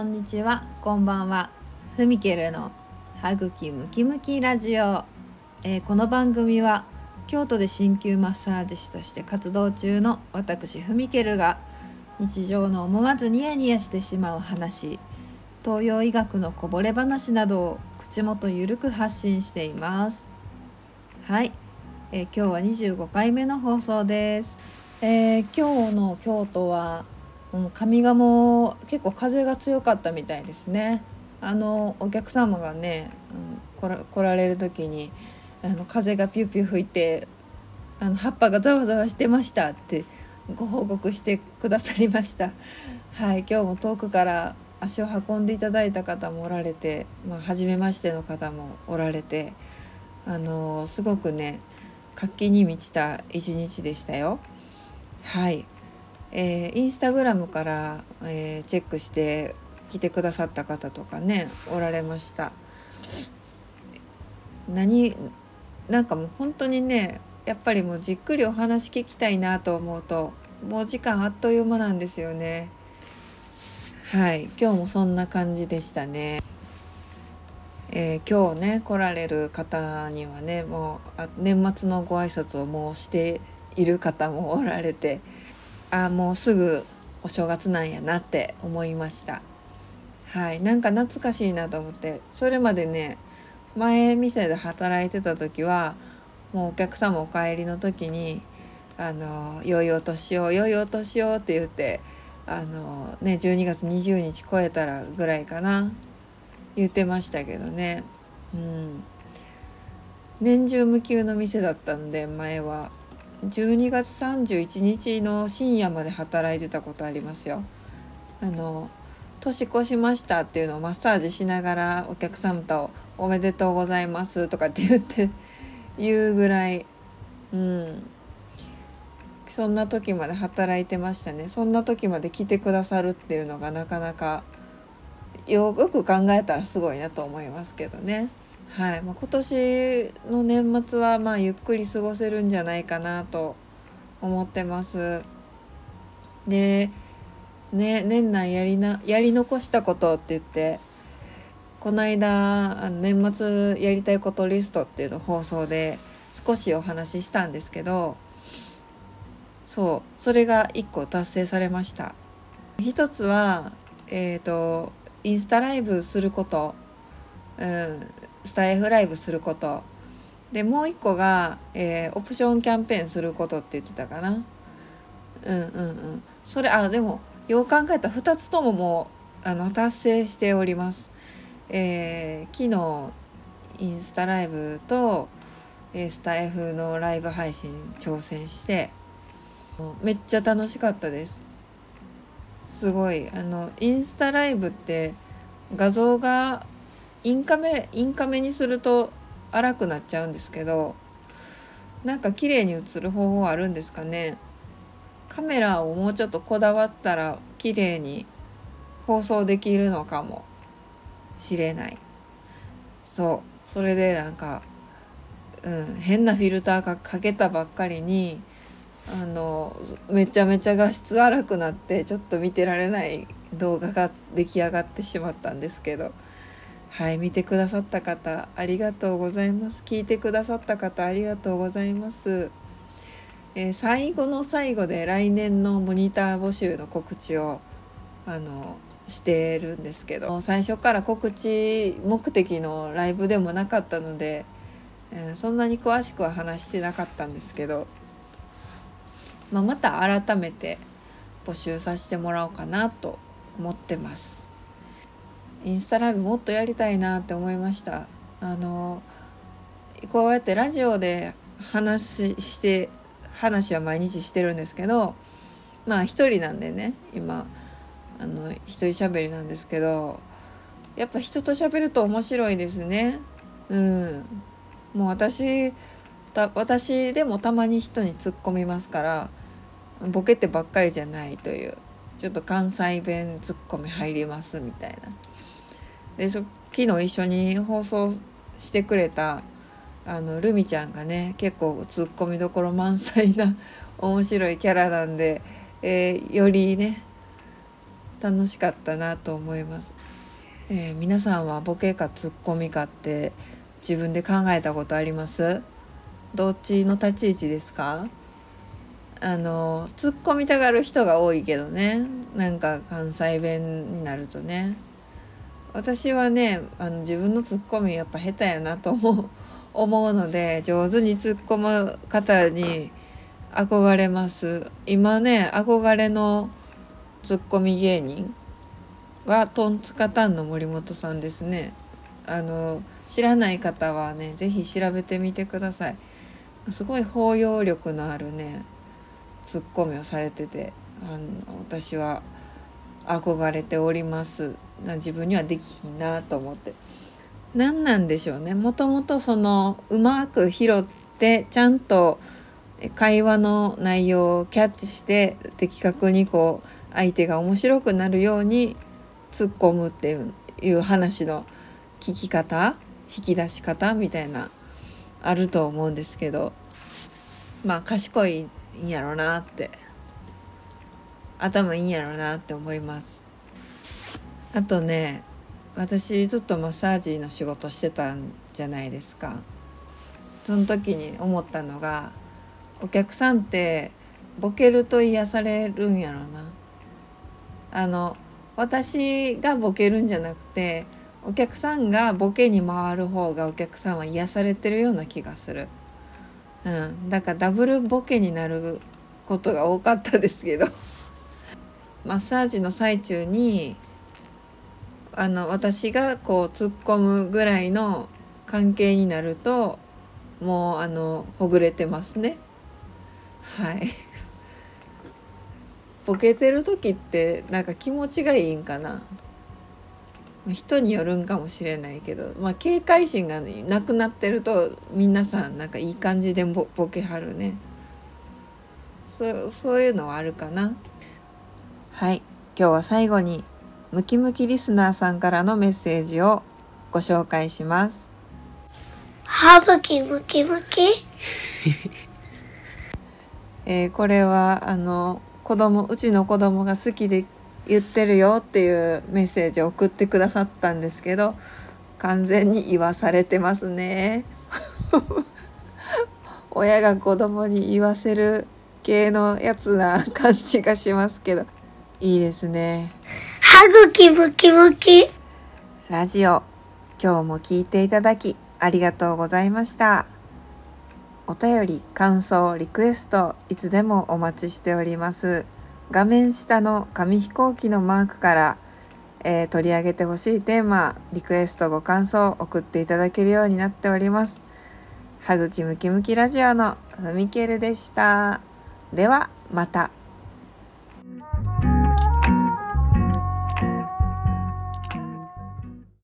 こんにちは。こんばんは。ふみけるの歯茎ムキムキラジオ、えー、この番組は京都で鍼灸マッサージ師として活動中の私ふみけるが日常の思わずニヤニヤしてしまう話東洋医学のこぼれ話などを口元ゆるく発信しています。はい、えー、今日は25回目の放送です、えー、今日の京都はうん、上賀も結構風が強かったみたいですね。あのお客様がね、うん、来ら来られる時にあの風がピューピュー吹いてあの葉っぱがざわざわしてましたってご報告してくださりました。はい今日も遠くから足を運んでいただいた方もおられて、まあ、初めましての方もおられてあのすごくね活気に満ちた一日でしたよ。はい。えー、インスタグラムから、えー、チェックして来てくださった方とかねおられました。何なんかもう本当にねやっぱりもうじっくりお話聞きたいなと思うともう時間あっという間なんですよね。はい今日もそんな感じでしたね。えー、今日ね来られる方にはねもう年末のご挨拶をもうしている方もおられてあもうすぐお正月なんやなって思いました。はい。なんか懐かしいなと思って。それまでね前店で働いてた時はもうお客様お帰りの時に「あの良いお年を良いお年を」って言ってあのね12月20日超えたらぐらいかな言ってましたけどね。うん。年中無休の店だったんで前は。12月31日の深夜まで働いてたことありますよ。あの年越しましたっていうのをマッサージしながらお客様と「おめでとうございます」とかって言って言うぐらいうんそんな時まで働いてましたねそんな時まで来てくださるっていうのがなかなかよく考えたらすごいなと思いますけどね。はいまあ、今年の年末はまあゆっくり過ごせるんじゃないかなと思ってます。で、ね、年内やりなやり残したことって言ってこの間あの年末やりたいことリストっていうの放送で少しお話ししたんですけどそうそれが1個達成されました。一つはえっ、ー、とインスタライブすること、うん、スタイフライブすること。でもう一個が、えー、オプションキャンペーンすることって言ってたかな。うんうんうん。それあでもよう考えたら2つとももうあの達成しております。えー、昨日インスタライブと、えー、スタイフのライブ配信挑戦してめっちゃ楽しかったです。すごい。あのインスタライブって画像がインカメインカメにすると荒くなっちゃうんですけどなんか綺麗に映る方法あるんですかね。カメラをもうちょっとこだわったら綺麗に放送できるのかもしれない。そう。それでなんか、うん、変なフィルターがかけたばっかりにあのめちゃめちゃ画質荒くなってちょっと見てられない動画が出来上がってしまったんですけど。はい見てくださった方ありがとうございます聞いてくださった方ありがとうございます、えー、最後の最後で来年のモニター募集の告知をあのしてるんですけど最初から告知目的のライブでもなかったので、えー、そんなに詳しくは話してなかったんですけど、まあ、また改めて募集させてもらおうかなと思ってます。インスタライブもっとやりたいなって思いました。あのこうやってラジオで話して話は毎日してるんですけどまあ一人なんでね今。あの一人喋りなんですけどやっぱ人と喋ると面白いですね。うん。もう私私でもたまに人に突っ込みますからボケてばっかりじゃないというちょっと関西弁ツッコミ入りますみたいな。で昨日一緒に放送してくれたあのルミちゃんがね結構ツッコミどころ満載な 面白いキャラなんで、えー、よりね楽しかったなと思います、えー、皆さんはボケかツッコミかって自分で考えたことあります？どっちの立ち位置ですか？あの突っ込みたがる人が多いけどね。なんか関西弁になるとね。私はねあの自分のツッコミやっぱ下手やなと思う 思うので上手に突っ込む方に憧れます。今ね憧れのツッコミ芸人はトンツカタンの森本さんですね。あの知らない方はね是非調べてみてください。すごい包容力のあるねツッコミをされててあの私は憧れております。な自分にはできひんなと思って。何なんでしょうね。もともとそのうまく拾ってちゃんと会話の内容をキャッチして的確にこう相手が面白くなるように突っ込むっていう話の聞き方引き出し方みたいなあると思うんですけどまあ賢いんやろなって頭いいんやろなって思います。あとね私ずっとマッサージの仕事してたんじゃないですか。その時に思ったのがお客さんってボケると癒されるんやろな。あの私がボケるんじゃなくてお客さんがボケに回る方がお客さんは癒されてるような気がする、うん、だからダブルボケになることが多かったですけど。マッサージの最中にあの私がこう突っ込むぐらいの関係になるともうあのほぐれてますね。はい。ボケてる時ってなんか気持ちがいいんかな。人によるんかもしれないけど、まあ、警戒心が、ね、なくなってると皆さんなんかいい感じでボボケはるね。そそういうのはあるかな。はい。今日は最後にムキムキリスナーさんからのメッセージをご紹介します。はぶきムキムキ。えー、これはあの子供うちの子供が好きで言ってるよっていうメッセージを送ってくださったんですけど完全に言わされてますね。親が子供に言わせる系のやつな感じがしますけど。いいですねはぐきムキムキ。ラジオ今日も聞いていただきありがとうございました。お便り感想リクエストいつでもお待ちしております。画面下の紙飛行機のマークから、えー、取り上げてほしいテーマリクエストご感想送っていただけるようになっております。はぐきムキムキラジオのふみけるでした。ではまた。